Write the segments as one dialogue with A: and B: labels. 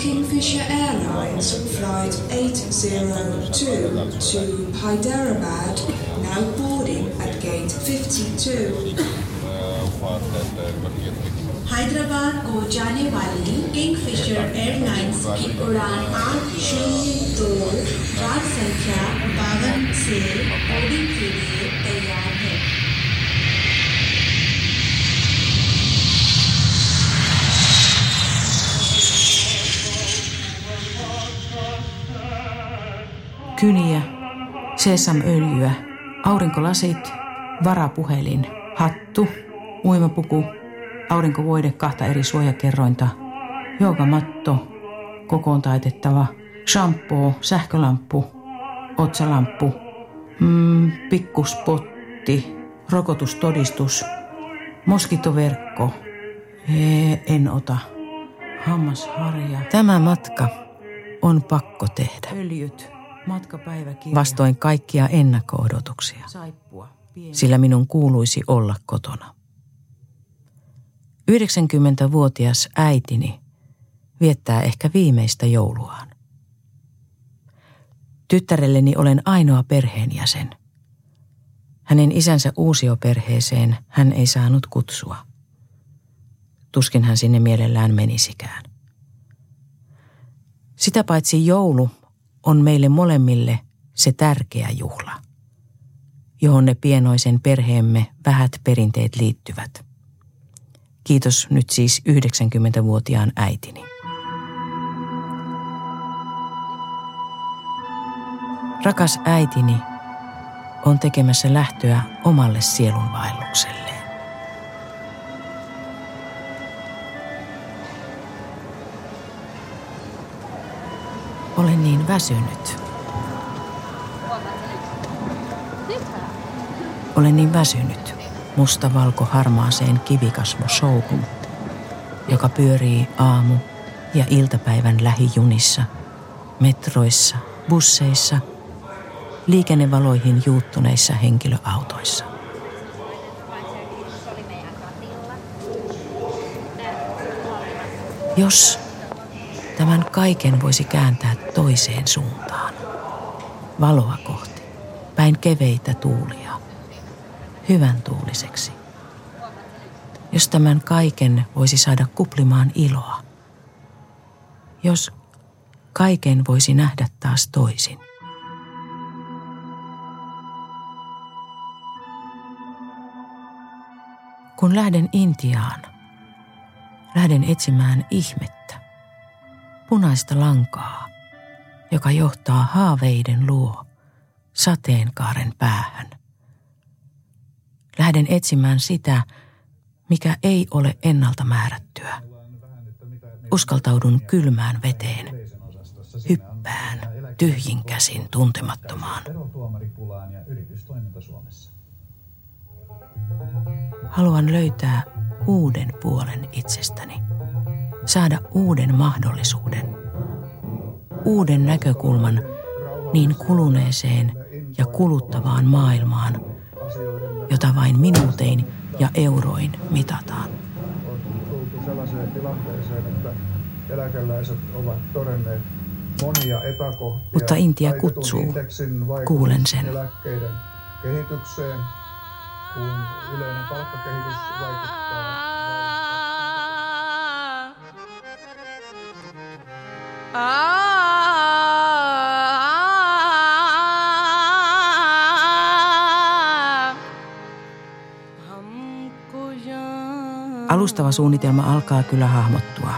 A: Kingfisher Airlines Flight 802 to Hyderabad, now boarding at gate 52.
B: हैदराबाद को जाने वाली किंगफिशर एयरलाइंस की उड़ान आठ शून्य दो रात संख्या बावन से बोर्डिंग के लिए
C: Kyniä, sesamöljyä, aurinkolasit, varapuhelin, hattu, uimapuku, aurinkovoide kahta eri suojakerrointa, joogamatto, kokoon taitettava, shampoo, sähkölamppu, otsalamppu, mm, pikkuspotti, rokotustodistus, moskitoverkko, Ee, en ota, hammasharja. Tämä matka on pakko tehdä. Öljyt. Vastoin kaikkia ennakko-odotuksia. Sillä minun kuuluisi olla kotona. 90-vuotias äitini viettää ehkä viimeistä jouluaan. Tyttärelleni olen ainoa perheenjäsen. Hänen isänsä uusioperheeseen hän ei saanut kutsua. Tuskin hän sinne mielellään menisikään. Sitä paitsi joulu on meille molemmille se tärkeä juhla, johon ne pienoisen perheemme vähät perinteet liittyvät – Kiitos nyt siis 90-vuotiaan äitini. Rakas äitini on tekemässä lähtöä omalle sielunvaellukselleen. Olen niin väsynyt. Olen niin väsynyt mustavalko harmaaseen kivikasvo showhun, joka pyörii aamu- ja iltapäivän lähijunissa, metroissa, busseissa, liikennevaloihin juuttuneissa henkilöautoissa. Jos tämän kaiken voisi kääntää toiseen suuntaan, valoa kohti, päin keveitä tuulia, hyvän tuuliseksi. Jos tämän kaiken voisi saada kuplimaan iloa. Jos kaiken voisi nähdä taas toisin. Kun lähden Intiaan, lähden etsimään ihmettä, punaista lankaa, joka johtaa haaveiden luo sateenkaaren päähän. Lähden etsimään sitä, mikä ei ole ennalta määrättyä. Uskaltaudun kylmään veteen. Hyppään tyhjin käsin tuntemattomaan. Haluan löytää uuden puolen itsestäni. Saada uuden mahdollisuuden. Uuden näkökulman niin kuluneeseen ja kuluttavaan maailmaan – jota vain minuutein ja euroin mitataan.
D: On sellaiseen tilanteeseen, että eläkeläiset ovat todenneet monia epäkohtia.
C: Mutta Intia kutsuu. Kuulen sen.
D: Eläkkeiden kehitykseen, kun yleinen palkkakehitys vaikuttaa.
C: Alustava suunnitelma alkaa kyllä hahmottua.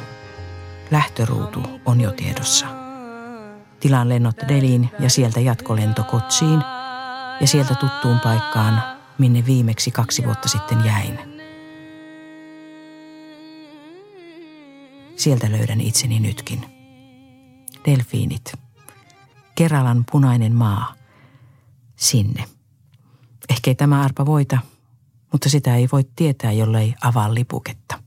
C: Lähtöruutu on jo tiedossa. Tilaan lennot Deliin ja sieltä jatkolento Kotsiin ja sieltä tuttuun paikkaan, minne viimeksi kaksi vuotta sitten jäin. Sieltä löydän itseni nytkin. Delfiinit. Keralan punainen maa. Sinne. Ehkä ei tämä arpa voita – mutta sitä ei voi tietää, jollei avaa lipuketta.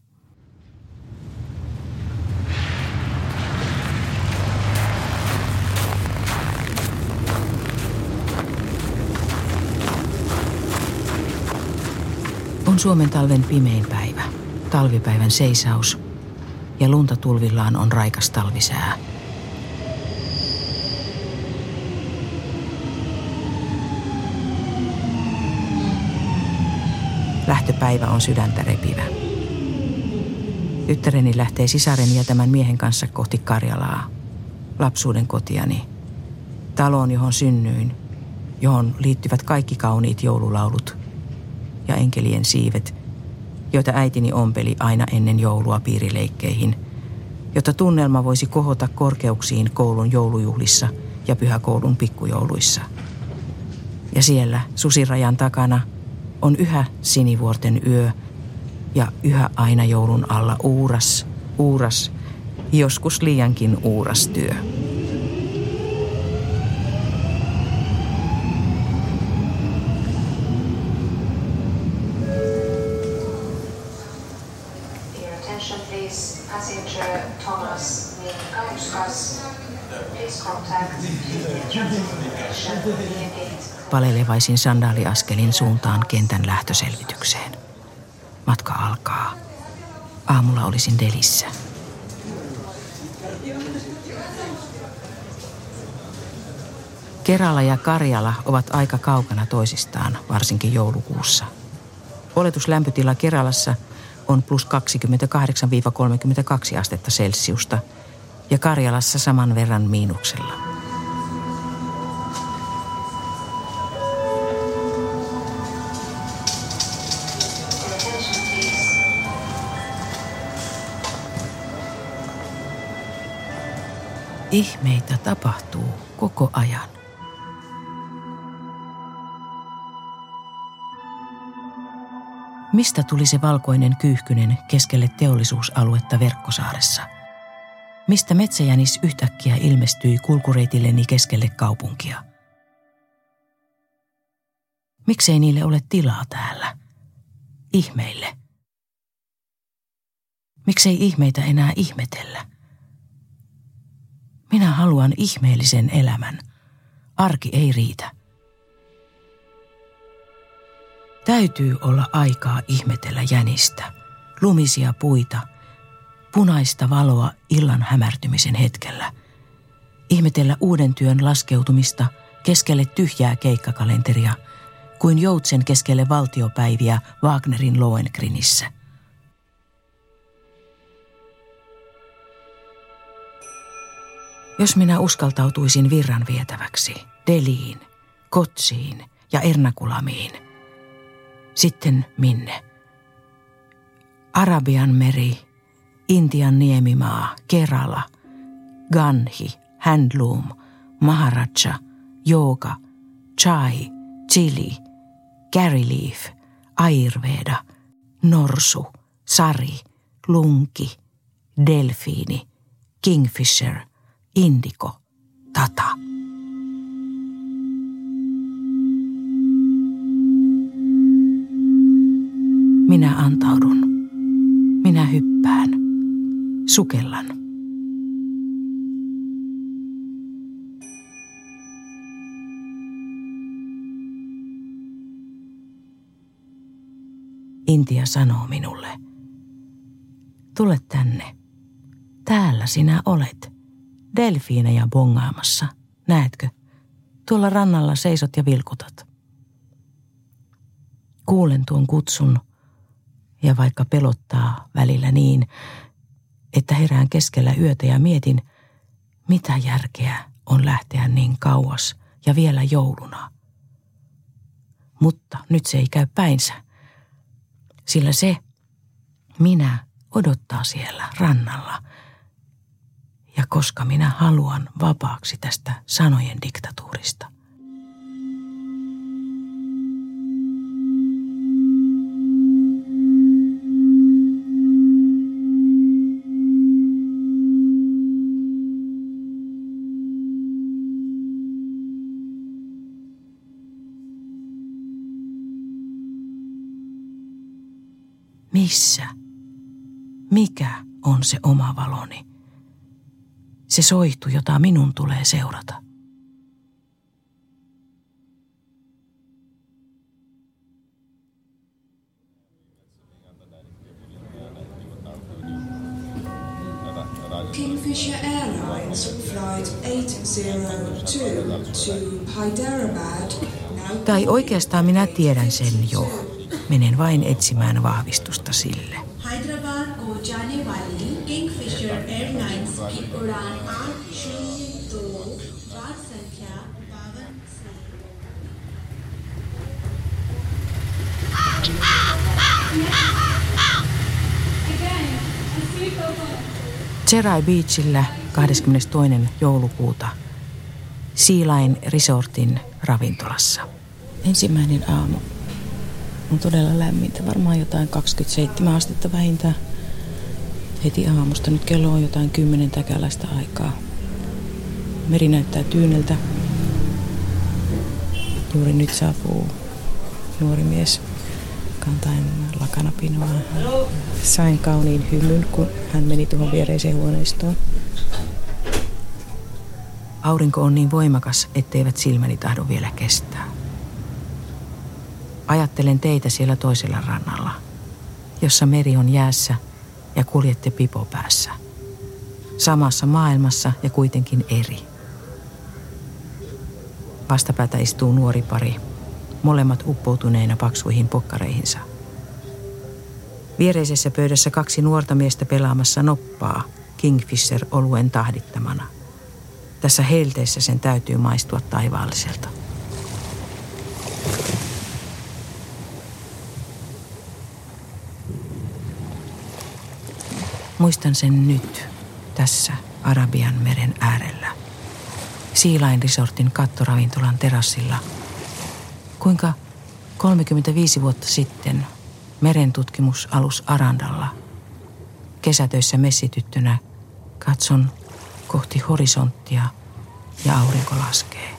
C: On Suomen talven pimein päivä. talvipäivän seisaus ja lunta tulvillaan on raikas talvisää. Lähtöpäivä on sydäntä repivä. Tyttäreni lähtee sisareni ja tämän miehen kanssa kohti Karjalaa, lapsuuden kotiani, taloon, johon synnyin, johon liittyvät kaikki kauniit joululaulut ja enkelien siivet, joita äitini ompeli aina ennen joulua piirileikkeihin, jotta tunnelma voisi kohota korkeuksiin koulun joulujuhlissa ja pyhäkoulun pikkujouluissa. Ja siellä susirajan takana on yhä sinivuorten yö ja yhä aina joulun alla uuras, uuras, joskus liiankin uuras työ. Palelevaisin sandaaliaskelin suuntaan kentän lähtöselvitykseen. Matka alkaa. Aamulla olisin Delissä. Kerala ja Karjala ovat aika kaukana toisistaan, varsinkin joulukuussa. Oletuslämpötila Keralassa on plus 28-32 astetta Celsiusta ja Karjalassa saman verran miinuksella. Ihmeitä tapahtuu koko ajan. Mistä tuli se valkoinen kyyhkynen keskelle teollisuusaluetta Verkkosaaressa? Mistä metsäjänis yhtäkkiä ilmestyi kulkureitilleni keskelle kaupunkia? Miksei niille ole tilaa täällä? Ihmeille. Miksei ihmeitä enää ihmetellä? Minä haluan ihmeellisen elämän. Arki ei riitä. Täytyy olla aikaa ihmetellä jänistä, lumisia puita, punaista valoa illan hämärtymisen hetkellä. Ihmetellä uuden työn laskeutumista keskelle tyhjää keikkakalenteria, kuin joutsen keskelle valtiopäiviä Wagnerin Lohengrinissä. Jos minä uskaltautuisin virran vietäväksi, Deliin, Kotsiin ja Ernakulamiin, sitten minne? Arabian meri, Intian niemimaa, Kerala, Ganhi, Handloom, Maharaja, Yoga, Chai, Chili, Gary Leaf, Ayurveda, Norsu, Sari, Lunki, Delfiini, Kingfisher – Indiko, Tata. Minä antaudun. Minä hyppään. Sukellan. Intia sanoo minulle, tule tänne. Täällä sinä olet delfiinejä bongaamassa. Näetkö? Tuolla rannalla seisot ja vilkutat. Kuulen tuon kutsun ja vaikka pelottaa välillä niin, että herään keskellä yötä ja mietin, mitä järkeä on lähteä niin kauas ja vielä jouluna. Mutta nyt se ei käy päinsä, sillä se, minä, odottaa siellä rannalla – ja koska minä haluan vapaaksi tästä sanojen diktatuurista. Missä? Mikä on se oma valoni? se soihtu, jota minun tulee seurata.
A: Kingfisher Airlines flight 802 to Hyderabad.
C: Tai oikeastaan minä tiedän sen jo. Menen vain etsimään vahvistusta sille.
B: की उड़ान आठ शून्य दो चार संख्या बावन से
C: Cherai Beachillä 22. joulukuuta Siilain Resortin ravintolassa. Ensimmäinen aamu on todella lämmintä, varmaan jotain 27 astetta vähintään. Heti aamusta, nyt kello on jotain kymmenen täkäläistä aikaa. Meri näyttää tyyneltä. Juuri nyt saapuu nuori mies kantaen lakanapinoa. Sain kauniin hymyn, kun hän meni tuohon viereiseen huoneistoon. Aurinko on niin voimakas, etteivät silmäni tahdo vielä kestää. Ajattelen teitä siellä toisella rannalla, jossa meri on jäässä ja kuljette pipo päässä. Samassa maailmassa ja kuitenkin eri. Vastapäätä istuu nuori pari, molemmat uppoutuneina paksuihin pokkareihinsa. Viereisessä pöydässä kaksi nuorta miestä pelaamassa noppaa Kingfisher-oluen tahdittamana. Tässä helteessä sen täytyy maistua taivaalliselta. Muistan sen nyt, tässä Arabian meren äärellä. Siilain Resortin kattoravintolan terassilla. Kuinka 35 vuotta sitten merentutkimusalus Arandalla kesätöissä messityttönä katson kohti horisonttia ja aurinko laskee.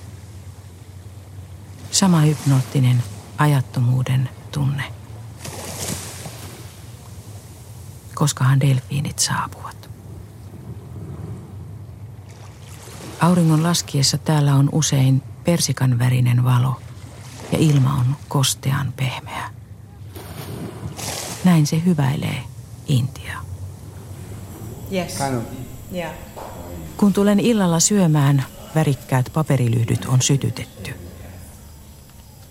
C: Sama hypnoottinen ajattomuuden tunne. Koskahan delfiinit saapuvat. Auringon laskiessa täällä on usein persikan värinen valo ja ilma on kostean pehmeä. Näin se hyväilee Intia.
E: Yes. Yeah.
C: Kun tulen illalla syömään, värikkäät paperilyhdyt on sytytetty.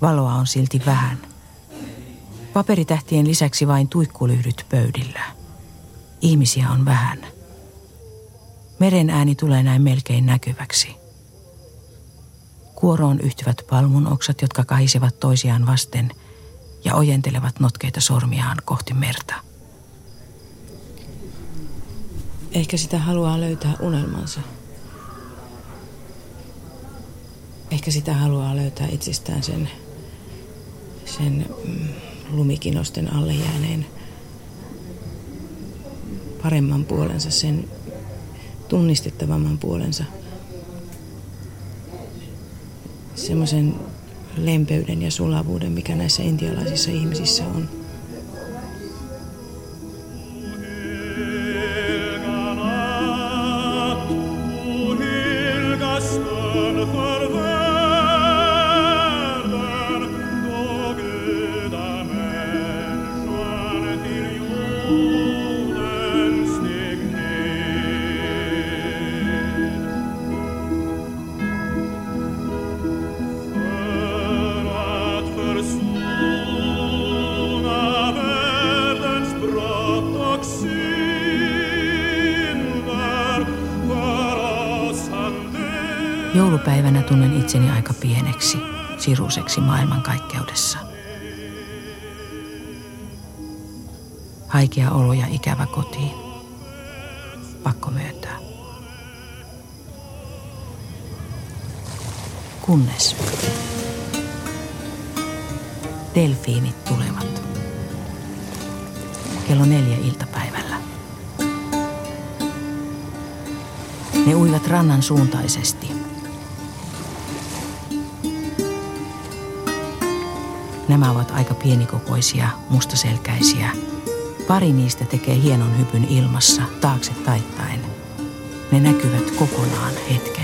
C: Valoa on silti vähän. Paperitähtien lisäksi vain tuikkulyhdyt pöydillä. Ihmisiä on vähän. Meren ääni tulee näin melkein näkyväksi. Kuoroon yhtyvät palmunoksat, jotka kahisevat toisiaan vasten ja ojentelevat notkeita sormiaan kohti merta. Ehkä sitä haluaa löytää unelmansa. Ehkä sitä haluaa löytää itsestään sen, sen mm, lumikinosten alle jääneen paremman puolensa, sen tunnistettavamman puolensa. Semmoisen lempeyden ja sulavuuden, mikä näissä intialaisissa ihmisissä on. Joulupäivänä tunnen itseni aika pieneksi, siruseksi maailmankaikkeudessa. Haikea olo ja ikävä kotiin. Pakko myöntää. Kunnes delfiinit tulevat. Kello neljä iltapäivällä. Ne uivat rannan suuntaisesti. Nämä ovat aika pienikokoisia, mustaselkäisiä. Pari niistä tekee hienon hypyn ilmassa, taakse taittaen. Ne näkyvät kokonaan hetken.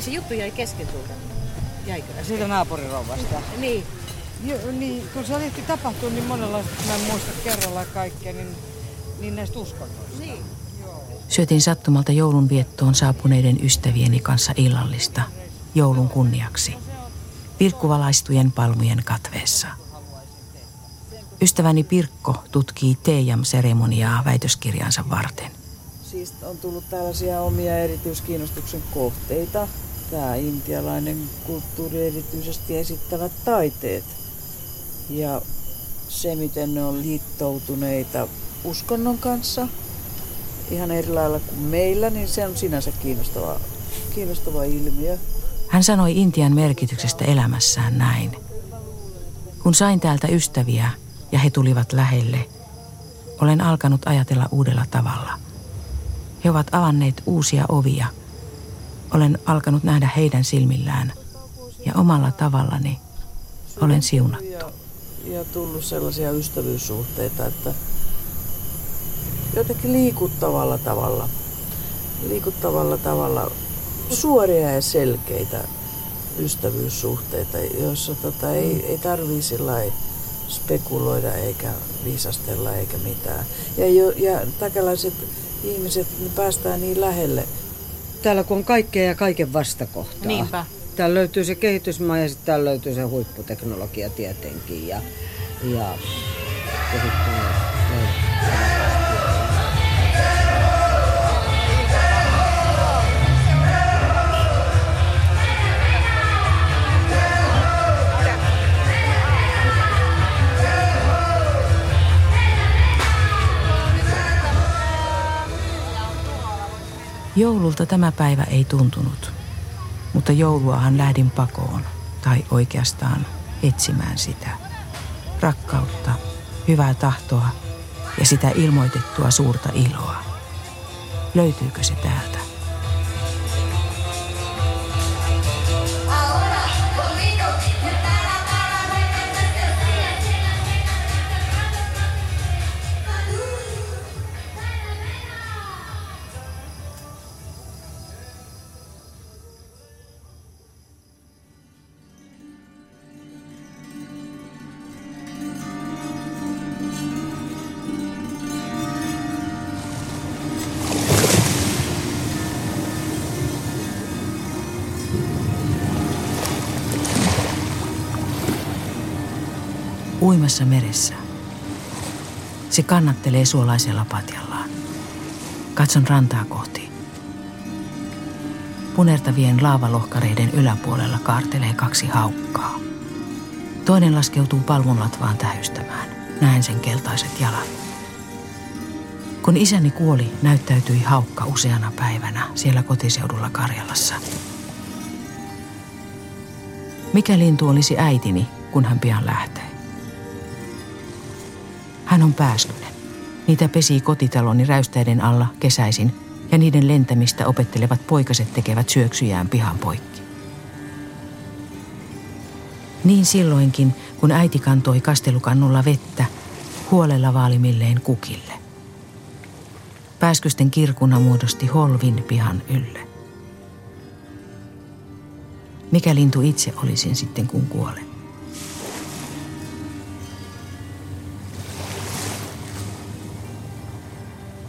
F: Niin, se juttu jäi kesken sulta. Jäikö äsken?
G: Siitä naapurirouvasta.
F: Niin.
G: Jo, niin, kun se oli tapahtunut niin monenlaista, mä en muista kerralla kaikkea, niin, niin näistä uskonnoista.
F: Niin.
C: Syötin sattumalta joulun viettoon saapuneiden ystävieni kanssa illallista joulun kunniaksi. Pirkkuvalaistujen palmujen katveessa. Ystäväni Pirkko tutkii Teijam-seremoniaa väitöskirjansa varten.
G: Siis on tullut tällaisia omia erityiskiinnostuksen kohteita. Tämä intialainen kulttuuri erityisesti esittävät taiteet. Ja se, miten ne on liittoutuneita uskonnon kanssa, ihan eri lailla kuin meillä, niin se on sinänsä kiinnostava, kiinnostava ilmiö.
C: Hän sanoi Intian merkityksestä elämässään näin. Kun sain täältä ystäviä ja he tulivat lähelle, olen alkanut ajatella uudella tavalla. He ovat avanneet uusia ovia. Olen alkanut nähdä heidän silmillään ja omalla tavallani olen siunattu.
G: Ja, ja tullut sellaisia ystävyyssuhteita, että jotenkin liikuttavalla tavalla, liikuttavalla tavalla suoria ja selkeitä ystävyyssuhteita, joissa tota, ei, ei tarvii spekuloida eikä viisastella eikä mitään. Ja, jo, ja takalaiset ihmiset, ne päästään niin lähelle. Täällä kun on kaikkea ja kaiken vastakohtaa.
F: Niinpä.
G: Täällä löytyy se kehitysmaa ja sitten täällä löytyy se huipputeknologia tietenkin. Ja, ja, ja
C: Joululta tämä päivä ei tuntunut, mutta jouluahan lähdin pakoon, tai oikeastaan etsimään sitä. Rakkautta, hyvää tahtoa ja sitä ilmoitettua suurta iloa. Löytyykö se täältä? Uimassa meressä. Se kannattelee suolaisella patjallaan. Katson rantaa kohti. Punertavien laavalohkareiden yläpuolella kaartelee kaksi haukkaa. Toinen laskeutuu palmunlatvaan tähystämään. Näen sen keltaiset jalat. Kun isäni kuoli, näyttäytyi haukka useana päivänä siellä kotiseudulla Karjalassa. Mikä lintu olisi äitini, kun hän pian lähtee? Hän on pääskynen. Niitä pesi kotitaloni räystäiden alla kesäisin ja niiden lentämistä opettelevat poikaset tekevät syöksyjään pihan poikki. Niin silloinkin, kun äiti kantoi kastelukannulla vettä huolella vaalimilleen kukille. Pääskysten kirkuna muodosti holvin pihan ylle. Mikä lintu itse olisin sitten, kun kuolen?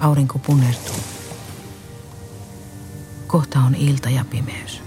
C: Aurinko punertuu. Kohta on ilta ja pimeys.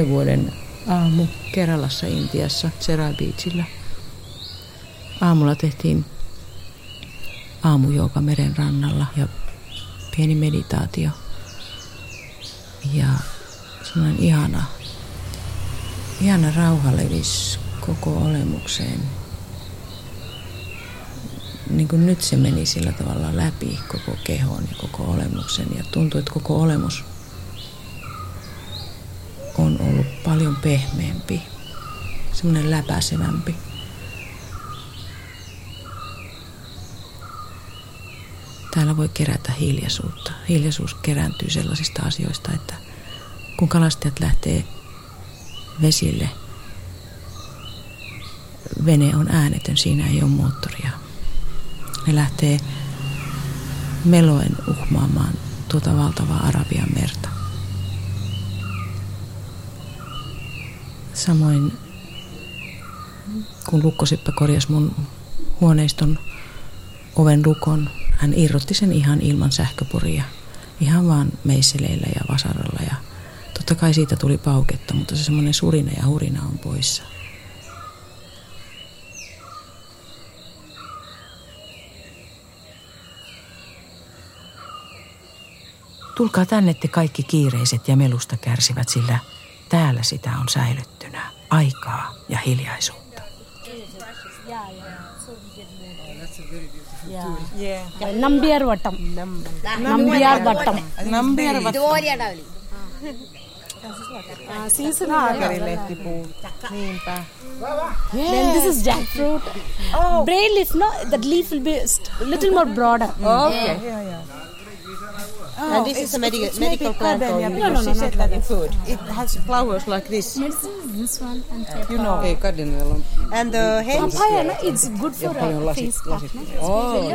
H: Uuden vuoden
C: aamu Keralassa Intiassa, Serai Beachillä. Aamulla tehtiin aamujouka meren rannalla ja pieni meditaatio. Ja semmoinen ihana, ihana rauha levisi koko olemukseen. Niin kuin nyt se meni sillä tavalla läpi koko kehon ja koko olemuksen ja tuntui, että koko olemus on ollut paljon pehmeämpi, semmoinen läpäisevämpi. Täällä voi kerätä hiljaisuutta. Hiljaisuus kerääntyy sellaisista asioista, että kun kalastajat lähtee vesille, vene on äänetön, siinä ei ole moottoria. Ne lähtee meloen uhmaamaan tuota valtavaa Arabian merta. Samoin kun lukkosippä korjasi mun huoneiston oven lukon, hän irrotti sen ihan ilman sähköporia. Ihan vaan meisseleillä ja vasaralla. Ja totta kai siitä tuli pauketta, mutta se semmoinen surina ja hurina on poissa. Tulkaa tänne te kaikki kiireiset ja melusta kärsivät, sillä täällä sitä on säilyttynä. aikaa ja hiljaisuutta.
H: Nambiar വട്ടം നമ്പ്യാർ
E: വട്ടം നമ്പ്യാർ വട്ടം
H: season this is jackfruit. Oh. Braid leaf, no? That leaf will be a little more broader.
E: Okay. Yeah, yeah.
F: And this is a medical, medical plant or
E: Yeah,
F: you
H: No, no,
E: she
H: no,
E: said
H: not
E: that in food. It has flowers like this.
H: Medicine is this one and
E: You know.
I: Ei kardinalla on.
F: And the hens,
H: papaya, no, it's good for uh,
I: lasit,
H: face.
I: Oh,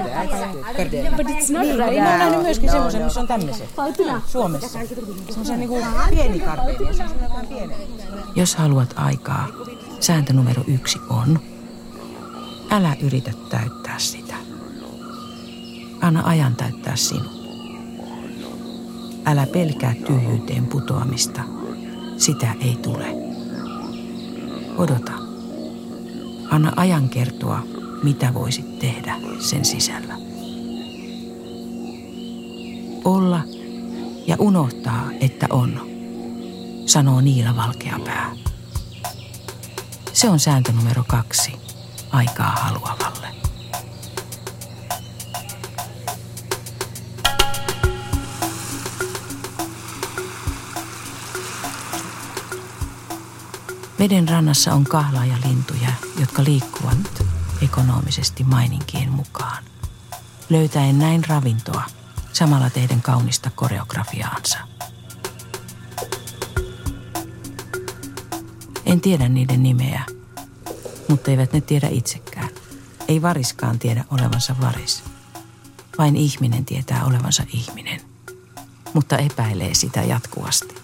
I: kardinalla.
H: But it's not
E: Mä
H: right.
E: oon nähnyt myöskin semmoisen, missä on tämmöiset. Suomessa. Semmoisen niinku pieni karpeeni, se on vähän pienempi.
C: Jos haluat aikaa, sääntö numero yksi on, älä yritä täyttää sitä. Anna ajan täyttää sinut. Älä pelkää tyhjyyteen putoamista. Sitä ei tule. Odota. Anna ajan kertoa, mitä voisit tehdä sen sisällä. Olla ja unohtaa, että on, sanoo Niila Valkeapää. Se on sääntö numero kaksi aikaa haluavalle. Veden rannassa on kahlaajalintuja, jotka liikkuvat ekonomisesti maininkien mukaan. Löytäen näin ravintoa, samalla tehden kaunista koreografiaansa. En tiedä niiden nimeä, mutta eivät ne tiedä itsekään. Ei variskaan tiedä olevansa varis. Vain ihminen tietää olevansa ihminen, mutta epäilee sitä jatkuvasti.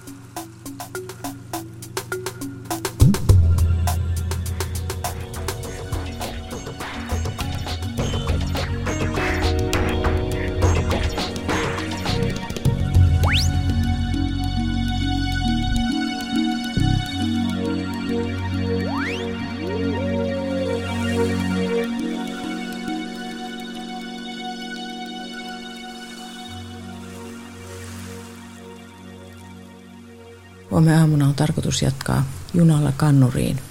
C: Huomenna aamuna on tarkoitus jatkaa junalla kannuriin.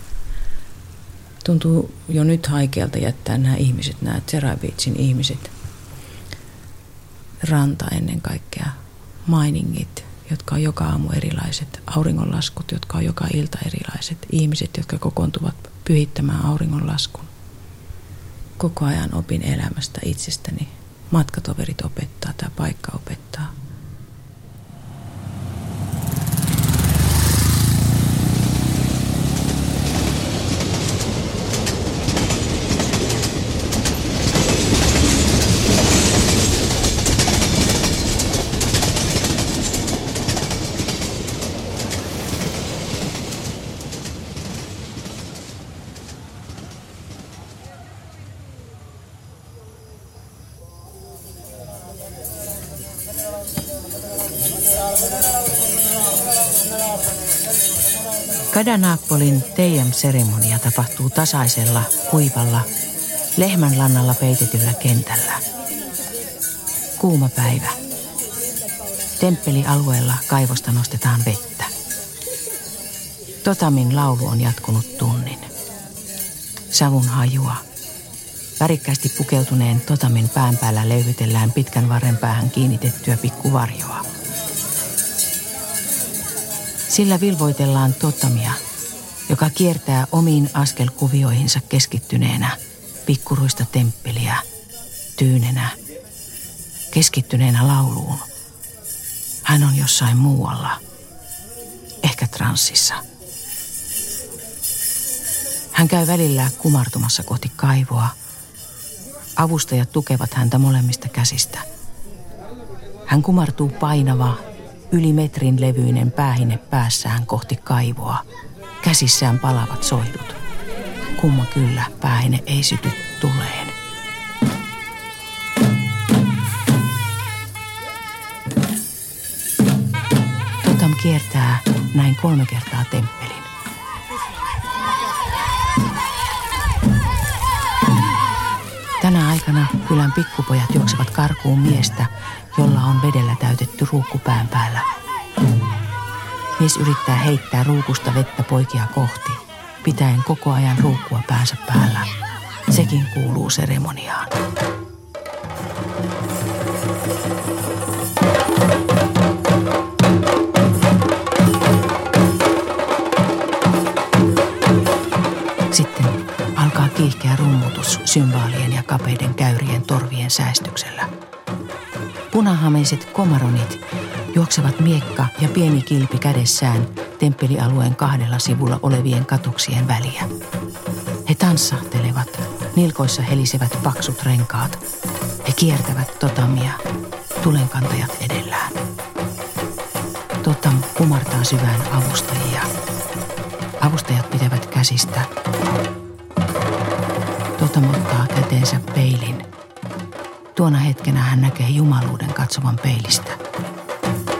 C: Tuntuu jo nyt haikealta jättää nämä ihmiset, nämä Terai Beachin ihmiset, ranta ennen kaikkea, miningit, jotka on joka aamu erilaiset, auringonlaskut, jotka on joka ilta erilaiset, ihmiset, jotka kokoontuvat pyhittämään auringonlaskun. Koko ajan opin elämästä itsestäni. Matkatoverit opettaa, tämä paikka opettaa. Kadanaappolin Teijam-seremonia tapahtuu tasaisella, kuivalla, lehmänlannalla peitetyllä kentällä. Kuuma päivä. Temppelialueella kaivosta nostetaan vettä. Totamin laulu on jatkunut tunnin. Savun hajua. Värikkäästi pukeutuneen Totamin pään päällä löyhytellään pitkän varren päähän kiinnitettyä pikkuvarjoa. Sillä vilvoitellaan Totamia, joka kiertää omiin askelkuvioihinsa keskittyneenä pikkuruista temppeliä, tyynenä, keskittyneenä lauluun. Hän on jossain muualla, ehkä transsissa. Hän käy välillä kumartumassa kohti kaivoa. Avustajat tukevat häntä molemmista käsistä. Hän kumartuu painava, yli metrin levyinen päähine päässään kohti kaivoa. Käsissään palavat soidut. Kumma kyllä, päähine ei syty tuleen. Totam kiertää näin kolme kertaa temppelin. Tänä aikana kylän pikkupojat juoksevat karkuun miestä, jolla on vedellä täytetty ruukku pään päällä. Mies yrittää heittää ruukusta vettä poikia kohti, pitäen koko ajan ruukkua päänsä päällä. Sekin kuuluu seremoniaan. Sitten alkaa kiihkeä rummutus symbaalien ja kapeiden käyrien torvien säästyksellä. Punahameiset komaronit juoksevat miekka ja pieni kilpi kädessään temppelialueen kahdella sivulla olevien katuksien väliä. He tanssahtelevat, nilkoissa helisevät paksut renkaat. He kiertävät totamia, tulenkantajat edellään. Totam kumartaa syvään avustajia. Avustajat pitävät käsistä. Totam ottaa käteensä peilin. Tuona hetkenä hän näkee jumaluuden katsovan peilistä.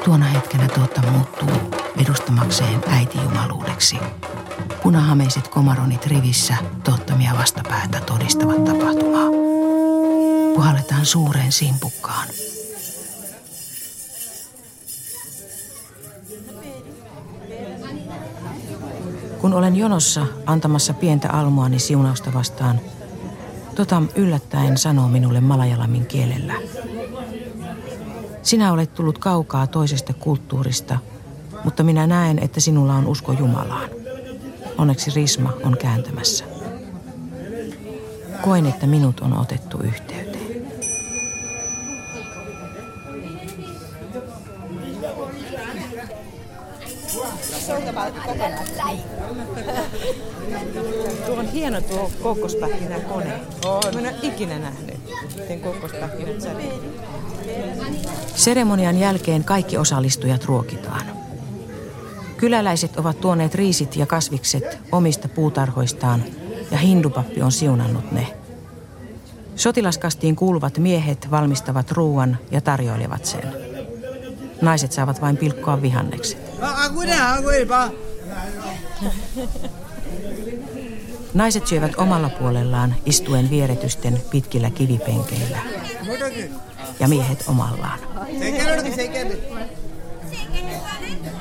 C: Tuona hetkenä Totta muuttuu edustamakseen äitijumaluudeksi. Punahameiset komaronit rivissä Tottamia vastapäätä todistavat tapahtumaa. Puhalletaan suureen simpukkaan. Kun olen jonossa antamassa pientä almuani siunausta vastaan, Totam yllättäen sanoo minulle malajalamin kielellä. Sinä olet tullut kaukaa toisesta kulttuurista, mutta minä näen, että sinulla on usko Jumalaan. Onneksi Risma on kääntämässä. Koen, että minut on otettu yhteyteen.
E: Hieno tuo kokkospähkinä kone. Mä en ole ikinä nähnyt, miten kokkospähkinät.
C: Seremonian jälkeen kaikki osallistujat ruokitaan. Kyläläiset ovat tuoneet riisit ja kasvikset omista puutarhoistaan ja hindupappi on siunannut ne. Sotilaskastiin kuuluvat miehet valmistavat ruuan ja tarjoilevat sen. Naiset saavat vain pilkkoa vihannekset. Naiset syövät omalla puolellaan istuen vieretysten pitkillä kivipenkeillä. Ja miehet omallaan.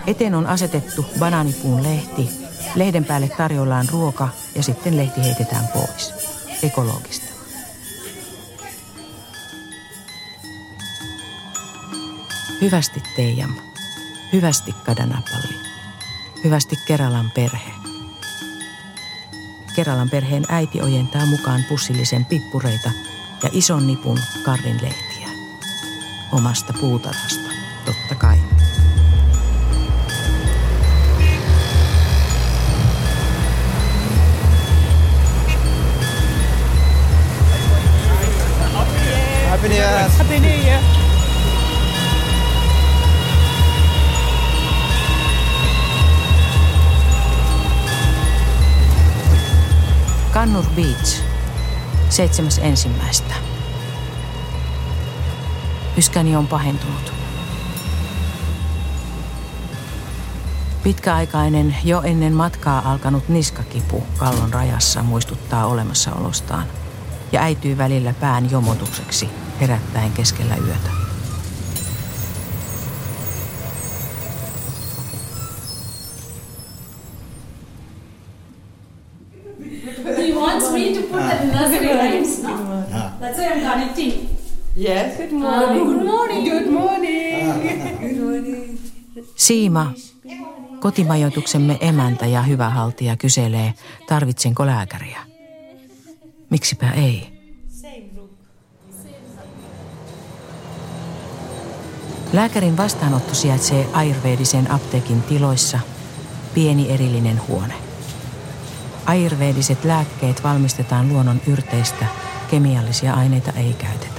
C: Eteen on asetettu banaanipuun lehti. Lehden päälle tarjoillaan ruoka ja sitten lehti heitetään pois. Ekologista. Hyvästi Teijam. Hyvästi Kadanapalli. Hyvästi Keralan perhe. Keralan perheen äiti ojentaa mukaan pussillisen pippureita ja ison nipun karrin lehtiä. Omasta puutarhasta, Kannur Beach, seitsemäs ensimmäistä. Yskäni on pahentunut. Pitkäaikainen, jo ennen matkaa alkanut niskakipu kallon rajassa muistuttaa olemassaolostaan ja äityy välillä pään jomotukseksi herättäen keskellä yötä.
H: He wants me to put the nursery rhymes, no? That's why I'm connecting.
E: Yes, good
H: Uh, good morning.
E: Good morning.
C: Siima, kotimajoituksemme emäntä ja hyvähaltija kyselee, tarvitsenko lääkäriä. Miksipä ei? Lääkärin vastaanotto sijaitsee Ayurvedisen apteekin tiloissa, pieni erillinen huone. Ayurvediset lääkkeet valmistetaan luonnon yrteistä, kemiallisia aineita ei käytetä.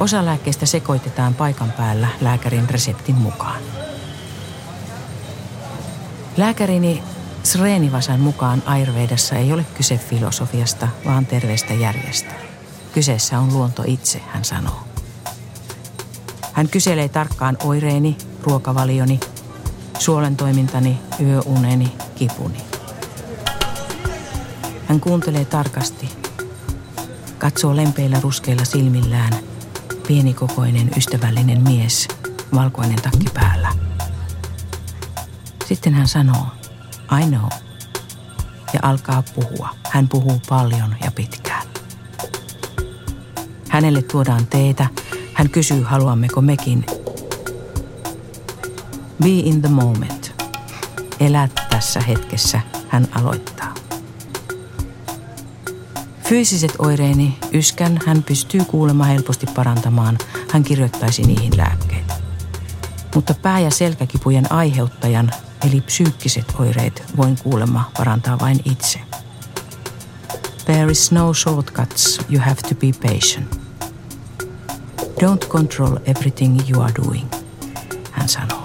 C: Osa lääkkeistä sekoitetaan paikan päällä lääkärin reseptin mukaan. Lääkärini Sreenivasan mukaan Ayurvedassa ei ole kyse filosofiasta, vaan terveestä järjestä. Kyseessä on luonto itse, hän sanoo. Hän kyselee tarkkaan oireeni, ruokavalioni, suolen toimintani, yöuneni, kipuni. Hän kuuntelee tarkasti, katsoo lempeillä ruskeilla silmillään, pienikokoinen ystävällinen mies, valkoinen takki päällä. Sitten hän sanoo, I know, ja alkaa puhua. Hän puhuu paljon ja pitkään. Hänelle tuodaan teetä. Hän kysyy, haluammeko mekin. Be in the moment. Elä tässä hetkessä, hän aloittaa. Fyysiset oireeni, yskän, hän pystyy kuulemma helposti parantamaan. Hän kirjoittaisi niihin lääkkeitä. Mutta pää- ja selkäkipujen aiheuttajan, eli psyykkiset oireet, voin kuulemma parantaa vain itse. There is no shortcuts, you have to be patient. Don't control everything you are doing, hän sanoo.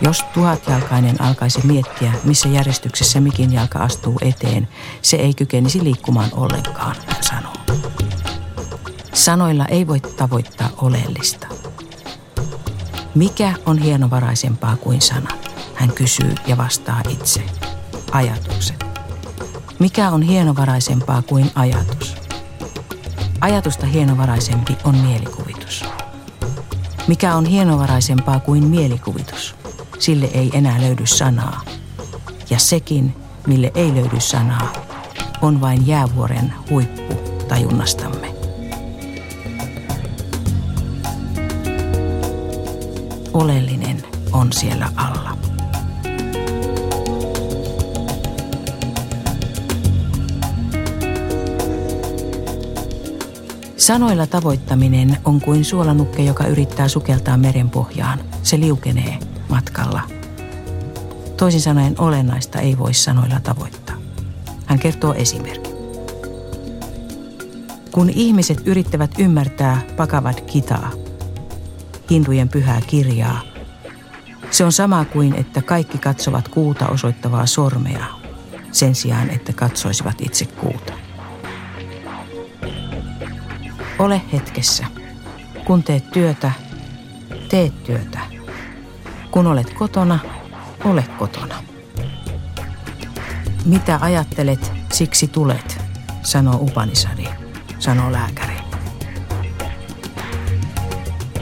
C: Jos tuhatjalkainen alkaisi miettiä, missä järjestyksessä mikin jalka astuu eteen, se ei kykenisi liikkumaan ollenkaan, hän sanoo. Sanoilla ei voi tavoittaa oleellista. Mikä on hienovaraisempaa kuin sanat? Hän kysyy ja vastaa itse. Ajatukset. Mikä on hienovaraisempaa kuin ajatus? Ajatusta hienovaraisempi on mielikuvitus. Mikä on hienovaraisempaa kuin mielikuvitus? Sille ei enää löydy sanaa. Ja sekin, mille ei löydy sanaa, on vain jäävuoren huippu tajunnastamme. Oleellinen on siellä alla. Sanoilla tavoittaminen on kuin suolanukke, joka yrittää sukeltaa merenpohjaan. Se liukenee matkalla. Toisin sanoen olennaista ei voi sanoilla tavoittaa. Hän kertoo esimerkin. Kun ihmiset yrittävät ymmärtää Pakavat Kitaa, hindujen pyhää kirjaa, se on sama kuin, että kaikki katsovat kuuta osoittavaa sormea sen sijaan, että katsoisivat itse kuuta. Ole hetkessä. Kun teet työtä, teet työtä. Kun olet kotona, ole kotona. Mitä ajattelet, siksi tulet, sanoo Upanisadi, sanoo lääkäri.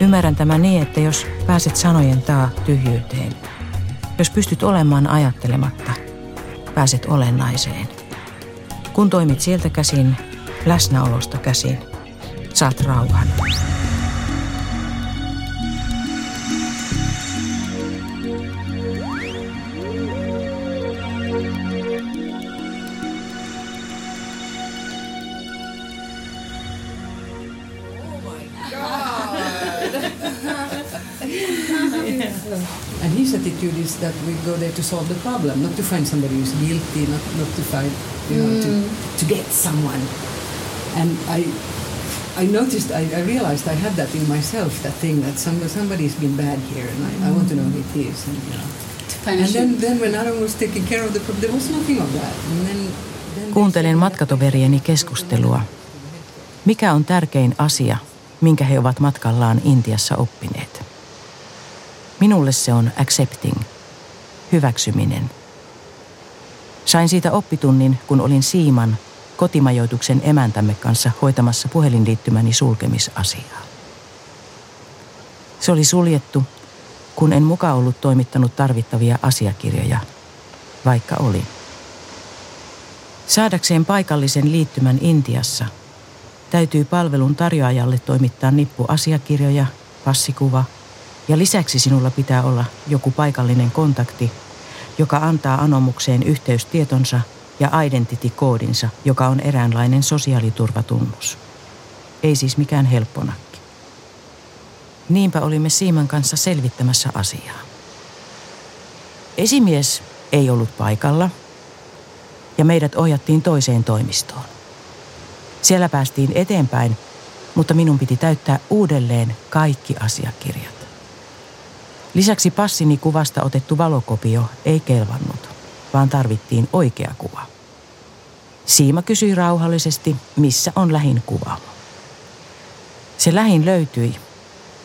C: Ymmärrän tämän niin, että jos pääset sanojen taa tyhjyyteen, jos pystyt olemaan ajattelematta, pääset olennaiseen. Kun toimit sieltä käsin, läsnäolosta käsin, saat rauhan.
J: And his attitude is that we go there to solve the problem, not to find somebody who's guilty, not, not to find, you know, to, to get someone. And I, I noticed, I, I realized I had that in myself, that thing that some, somebody's been bad here, and I, I want to know who it is. And, you know. and then, then when Aaron was taking care of the problem, there was nothing of that. And then, then
C: Kuuntelen matkatoverieni keskustelua. Mikä on tärkein asia, minkä he ovat matkallaan Intiassa oppineet? Minulle se on accepting, hyväksyminen. Sain siitä oppitunnin, kun olin Siiman kotimajoituksen emäntämme kanssa hoitamassa puhelinliittymäni sulkemisasiaa. Se oli suljettu, kun en muka ollut toimittanut tarvittavia asiakirjoja, vaikka oli. Saadakseen paikallisen liittymän Intiassa täytyy palvelun tarjoajalle toimittaa nippu asiakirjoja, passikuva ja lisäksi sinulla pitää olla joku paikallinen kontakti, joka antaa anomukseen yhteystietonsa ja identity-koodinsa, joka on eräänlainen sosiaaliturvatunnus. Ei siis mikään helpponakki. Niinpä olimme Siiman kanssa selvittämässä asiaa. Esimies ei ollut paikalla ja meidät ohjattiin toiseen toimistoon. Siellä päästiin eteenpäin, mutta minun piti täyttää uudelleen kaikki asiakirjat. Lisäksi passini kuvasta otettu valokopio ei kelvannut, vaan tarvittiin oikea kuva. Siima kysyi rauhallisesti, missä on lähin kuva. Se lähin löytyi,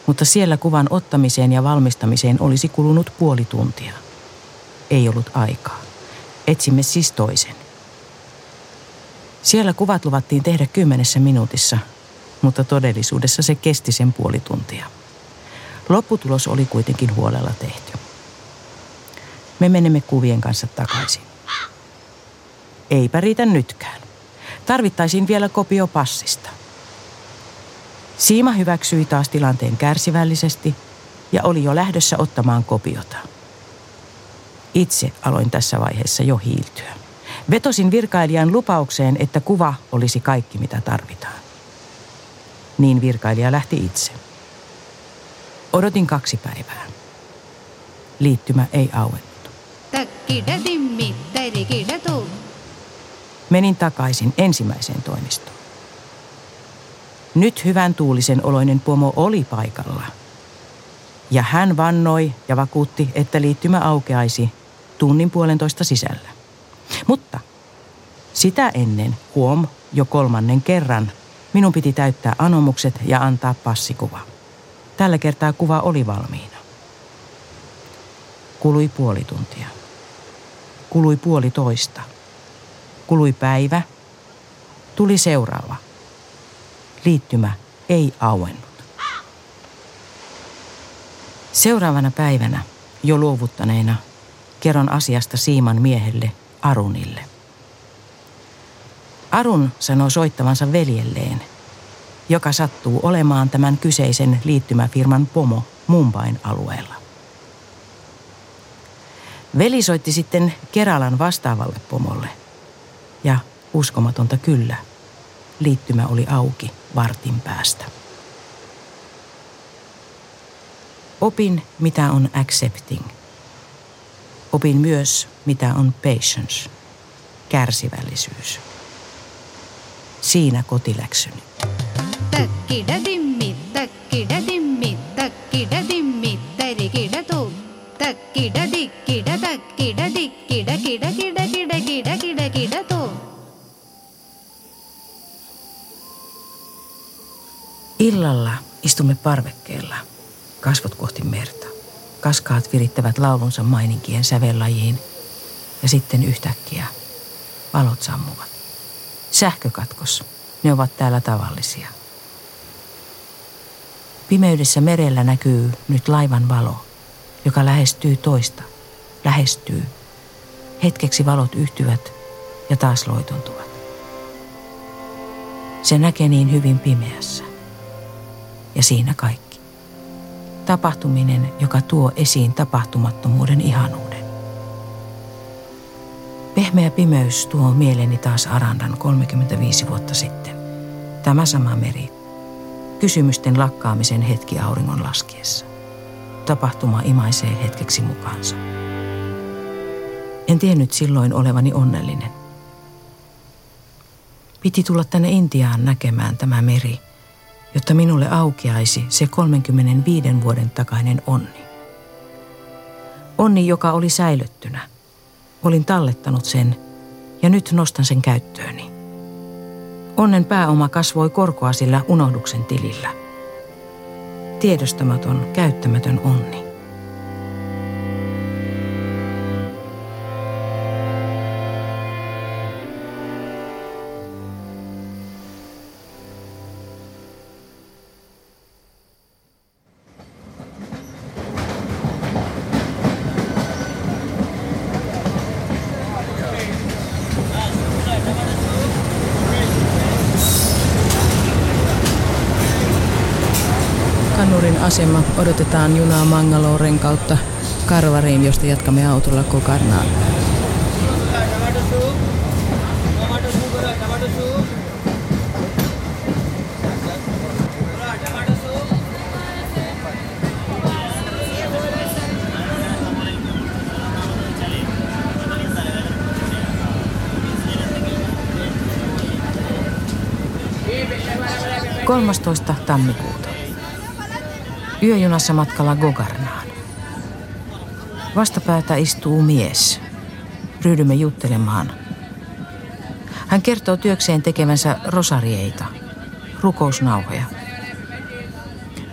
C: mutta siellä kuvan ottamiseen ja valmistamiseen olisi kulunut puoli tuntia. Ei ollut aikaa. Etsimme siis toisen. Siellä kuvat luvattiin tehdä kymmenessä minuutissa, mutta todellisuudessa se kesti sen puoli tuntia. Lopputulos oli kuitenkin huolella tehty. Me menemme kuvien kanssa takaisin. Eipä riitä nytkään. Tarvittaisiin vielä kopio passista. Siima hyväksyi taas tilanteen kärsivällisesti ja oli jo lähdössä ottamaan kopiota. Itse aloin tässä vaiheessa jo hiiltyä. Vetosin virkailijan lupaukseen, että kuva olisi kaikki mitä tarvitaan. Niin virkailija lähti itse. Odotin kaksi päivää. Liittymä ei auennut. Menin takaisin ensimmäiseen toimistoon. Nyt hyvän tuulisen oloinen pomo oli paikalla. Ja hän vannoi ja vakuutti, että liittymä aukeaisi tunnin puolentoista sisällä. Mutta sitä ennen, huom, jo kolmannen kerran, minun piti täyttää anomukset ja antaa passikuva. Tällä kertaa kuva oli valmiina. Kului puoli tuntia. Kului puoli toista. Kului päivä. Tuli seuraava. Liittymä ei auennut. Seuraavana päivänä, jo luovuttaneena, kerron asiasta Siiman miehelle Arunille. Arun sanoo soittavansa veljelleen, joka sattuu olemaan tämän kyseisen liittymäfirman pomo Mumbain alueella. Veli soitti sitten Keralan vastaavalle pomolle. Ja uskomatonta kyllä, liittymä oli auki vartin päästä. Opin, mitä on accepting. Opin myös, mitä on patience, kärsivällisyys. Siinä kotiläksyni. തക്കിടതിമ്മി തക്കിടതിമ്മി തക്കിടതിമ്മി തരികിടതോ തക്കിടതിക്കിട തക്കിടതിക്കിട കിട കിട കിട കിട കിട കിടതോ Illalla istumme parvekkeella, kasvot kohti merta. Kaskaat virittävät laulunsa maininkien sävellajiin ja sitten yhtäkkiä valot sammuvat. Sähkökatkos, ne ovat täällä tavallisia. Pimeydessä merellä näkyy nyt laivan valo, joka lähestyy toista, lähestyy. Hetkeksi valot yhtyvät ja taas loitontuvat. Se näkee niin hyvin pimeässä. Ja siinä kaikki. Tapahtuminen, joka tuo esiin tapahtumattomuuden ihanuuden. Pehmeä pimeys tuo mieleeni taas Arandan 35 vuotta sitten. Tämä sama meri, Kysymysten lakkaamisen hetki auringon laskiessa. Tapahtuma imaisee hetkeksi mukaansa. En tiennyt silloin olevani onnellinen. Piti tulla tänne Intiaan näkemään tämä meri, jotta minulle aukeaisi se 35 vuoden takainen onni. Onni, joka oli säilyttynä. Olin tallettanut sen ja nyt nostan sen käyttööni. Onnen pääoma kasvoi korkoa sillä unohduksen tilillä. Tiedostamaton, käyttämätön onni. Mangalourin asema. Odotetaan junaa Mangalouren kautta Karvariin, josta jatkamme autolla Kokarnaan. Kolmastoista tammikuuta. Yöjunassa matkalla Gogarnaan. Vastapäätä istuu mies. Ryhdymme juttelemaan. Hän kertoo työkseen tekevänsä rosarieita, rukousnauhoja.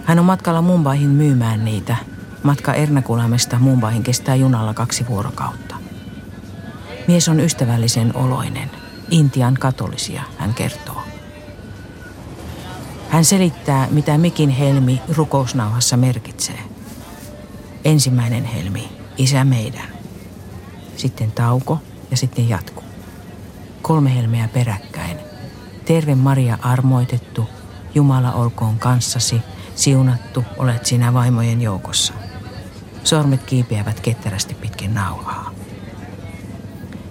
C: Hän on matkalla Mumbaihin myymään niitä. Matka Ernakulamesta Mumbaihin kestää junalla kaksi vuorokautta. Mies on ystävällisen oloinen. Intian katolisia, hän kertoo. Hän selittää, mitä mikin helmi rukousnauhassa merkitsee. Ensimmäinen helmi, isä meidän. Sitten tauko ja sitten jatku. Kolme helmeä peräkkäin. Terve Maria armoitettu, Jumala olkoon kanssasi, siunattu olet sinä vaimojen joukossa. Sormet kiipeävät ketterästi pitkin nauhaa.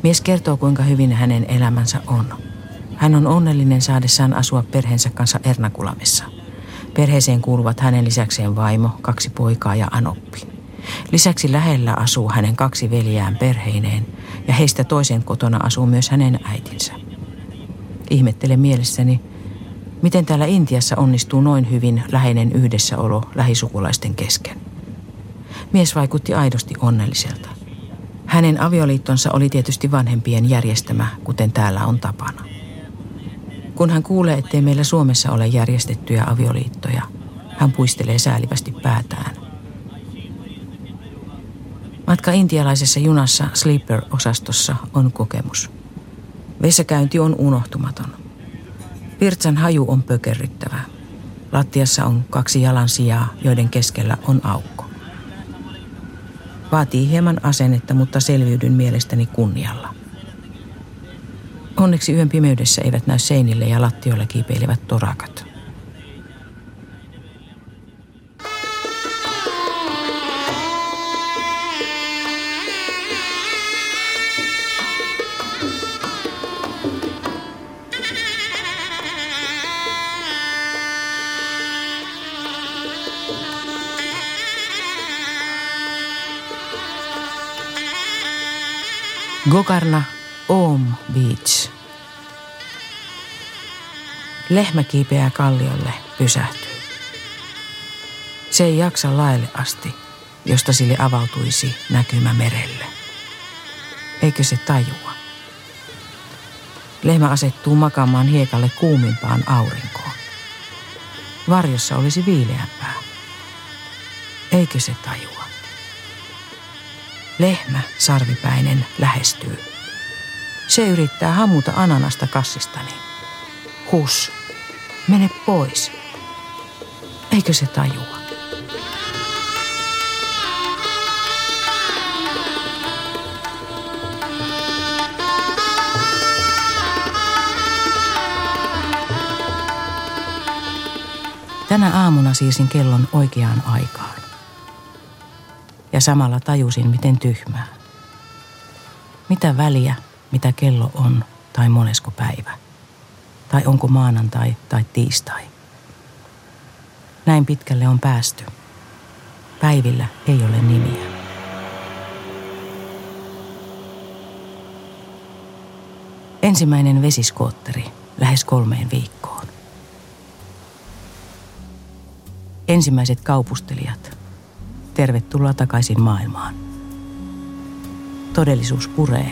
C: Mies kertoo, kuinka hyvin hänen elämänsä on. Hän on onnellinen saadessaan asua perheensä kanssa Ernakulamissa. Perheeseen kuuluvat hänen lisäkseen vaimo, kaksi poikaa ja anoppi. Lisäksi lähellä asuu hänen kaksi veljään perheineen ja heistä toisen kotona asuu myös hänen äitinsä. Ihmettelen mielessäni, miten täällä Intiassa onnistuu noin hyvin läheinen yhdessäolo lähisukulaisten kesken. Mies vaikutti aidosti onnelliselta. Hänen avioliittonsa oli tietysti vanhempien järjestämä, kuten täällä on tapana. Kun hän kuulee, ettei meillä Suomessa ole järjestettyjä avioliittoja, hän puistelee säälivästi päätään. Matka intialaisessa junassa Sleeper-osastossa on kokemus. Vessakäynti on unohtumaton. Virtsan haju on pökerryttävä. Lattiassa on kaksi jalansijaa, joiden keskellä on aukko. Vaatii hieman asennetta, mutta selviydyn mielestäni kunnialla. Onneksi yön pimeydessä eivät näy seinille ja lattioilla kiipeilevät torakat. Gokarna Om Beach. Lehmä kiipeää kalliolle, pysähtyy. Se ei jaksa laelle asti, josta sille avautuisi näkymä merelle. Eikö se tajua? Lehmä asettuu makaamaan hiekalle kuumimpaan aurinkoon. Varjossa olisi viileämpää. Eikö se tajua? Lehmä, sarvipäinen, lähestyy. Se yrittää hamuta ananasta kassistani. Hus, mene pois. Eikö se tajua? Tänä aamuna siirsin kellon oikeaan aikaan. Ja samalla tajusin, miten tyhmää. Mitä väliä, mitä kello on tai monesko päivä? Tai onko maanantai tai tiistai? Näin pitkälle on päästy. Päivillä ei ole nimiä. Ensimmäinen vesiskootteri lähes kolmeen viikkoon. Ensimmäiset kaupustelijat. Tervetuloa takaisin maailmaan. Todellisuus puree,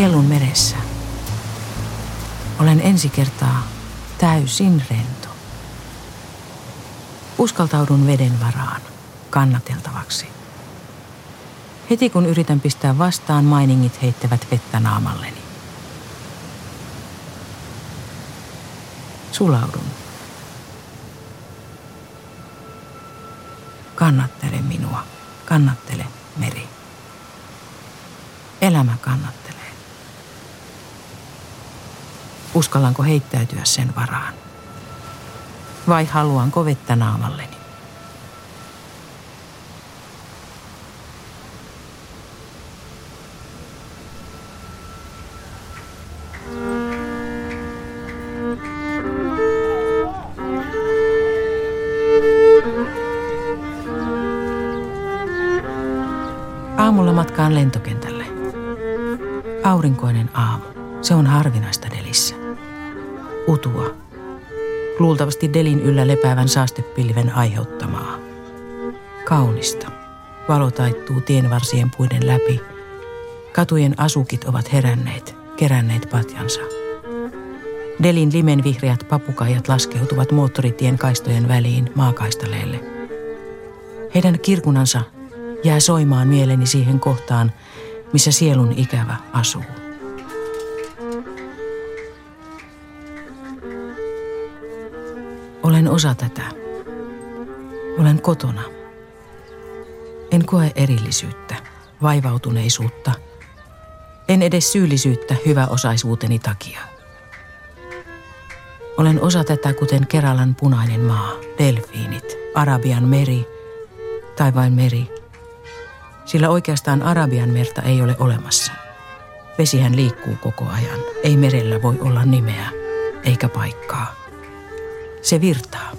C: Kellun meressä. Olen ensi kertaa täysin rento. Uskaltaudun veden varaan, kannateltavaksi. Heti kun yritän pistää vastaan, mainingit heittävät vettä naamalleni. Sulaudun. Kannattele minua, kannattele meri. Elämä kannattelee. Uskallanko heittäytyä sen varaan? Vai haluanko vettä naamalleni? Aamulla matkaan lentokentälle. Aurinkoinen aamu. Se on harvinaista. Utua. Luultavasti Delin yllä lepäävän saastepilven aiheuttamaa. Kaunista. Valo taittuu tienvarsien puiden läpi. Katujen asukit ovat heränneet, keränneet patjansa. Delin limen vihreät papukaijat laskeutuvat moottoritien kaistojen väliin maakaistaleelle. Heidän kirkunansa jää soimaan mieleni siihen kohtaan, missä sielun ikävä asuu. Olen osa tätä. Olen kotona. En koe erillisyyttä, vaivautuneisuutta. En edes syyllisyyttä hyväosaisuuteni takia. Olen osa tätä kuten Keralan punainen maa, delfiinit, Arabian meri, taivaan meri. Sillä oikeastaan Arabian merta ei ole olemassa. Vesihän liikkuu koko ajan. Ei merellä voi olla nimeä eikä paikkaa. Se virtaa.